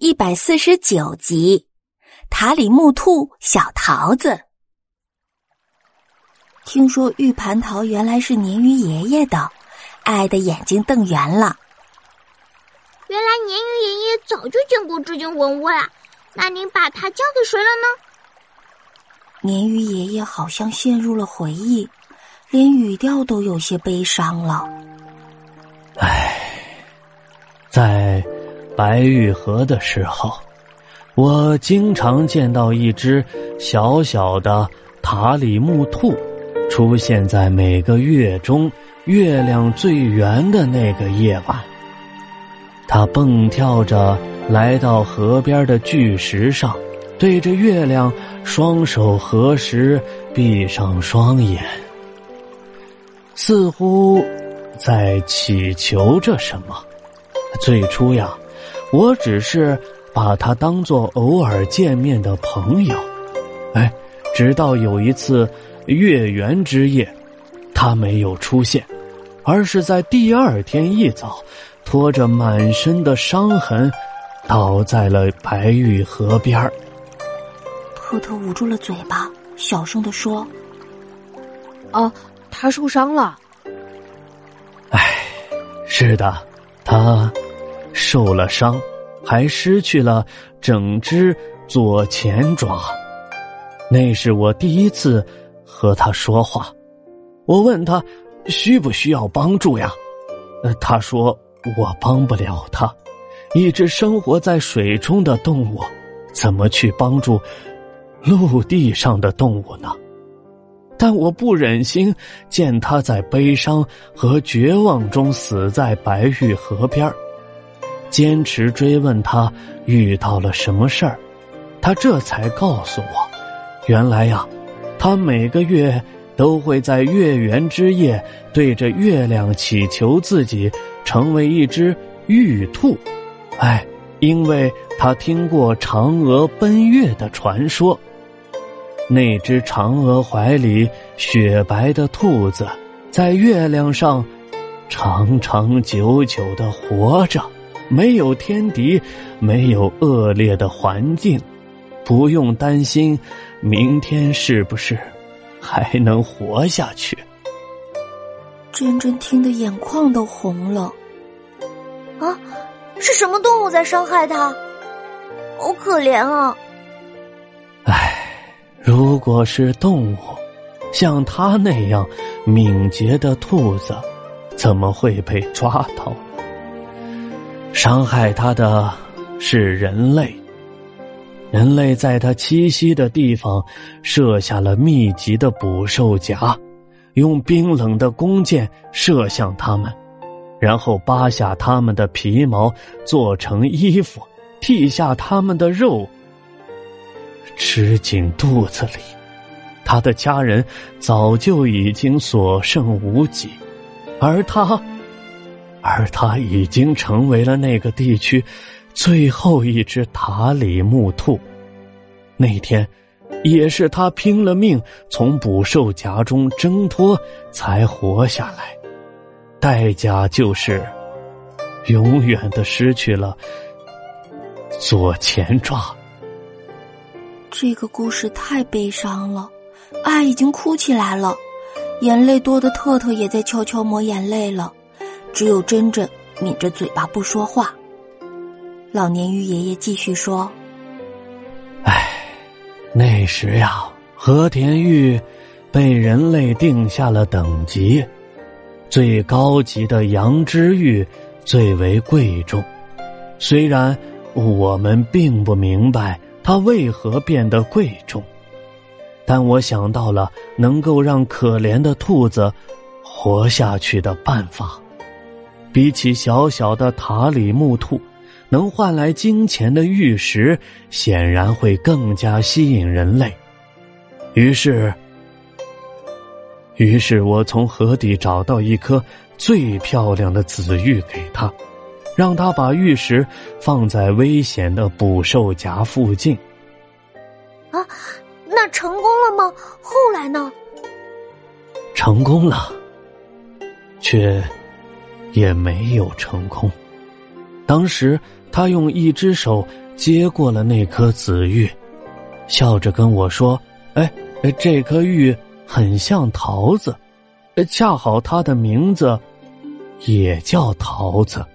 一百四十九集，塔里木兔小桃子。听说玉蟠桃原来是鲶鱼爷爷的，爱的眼睛瞪圆了。原来鲶鱼爷爷早就见过这件文物啦，那您把它交给谁了呢？鲶鱼爷爷好像陷入了回忆，连语调都有些悲伤了。唉，在白玉河的时候，我经常见到一只小小的塔里木兔。出现在每个月中月亮最圆的那个夜晚，他蹦跳着来到河边的巨石上，对着月亮双手合十，闭上双眼，似乎在祈求着什么。最初呀，我只是把他当做偶尔见面的朋友，哎，直到有一次。月圆之夜，他没有出现，而是在第二天一早，拖着满身的伤痕，倒在了白玉河边儿。特特捂住了嘴巴，小声的说：“啊，他受伤了。”哎，是的，他受了伤，还失去了整只左前爪。那是我第一次。和他说话，我问他需不需要帮助呀？他说我帮不了他。一只生活在水中的动物，怎么去帮助陆地上的动物呢？但我不忍心见他在悲伤和绝望中死在白玉河边坚持追问他遇到了什么事儿，他这才告诉我，原来呀。他每个月都会在月圆之夜对着月亮祈求自己成为一只玉兔，哎，因为他听过嫦娥奔月的传说。那只嫦娥怀里雪白的兔子，在月亮上长长久久的活着，没有天敌，没有恶劣的环境，不用担心。明天是不是还能活下去？珍珍听得眼眶都红了。啊，是什么动物在伤害他？好可怜啊！唉，如果是动物，像它那样敏捷的兔子，怎么会被抓到呢？伤害他的是人类。人类在他栖息的地方设下了密集的捕兽夹，用冰冷的弓箭射向他们，然后扒下他们的皮毛做成衣服，剔下他们的肉，吃进肚子里。他的家人早就已经所剩无几，而他，而他已经成为了那个地区。最后一只塔里木兔，那天，也是他拼了命从捕兽夹中挣脱才活下来，代价就是永远的失去了左前爪。这个故事太悲伤了，爱已经哭起来了，眼泪多的特特也在悄悄抹眼泪了，只有真真抿着嘴巴不说话。老年鱼爷爷继续说：“唉，那时呀，和田玉被人类定下了等级，最高级的羊脂玉最为贵重。虽然我们并不明白它为何变得贵重，但我想到了能够让可怜的兔子活下去的办法。比起小小的塔里木兔。”能换来金钱的玉石，显然会更加吸引人类。于是，于是我从河底找到一颗最漂亮的紫玉给他，让他把玉石放在危险的捕兽夹附近。啊，那成功了吗？后来呢？成功了，却也没有成功。当时。他用一只手接过了那颗紫玉，笑着跟我说：“哎，这颗玉很像桃子，恰好它的名字也叫桃子。”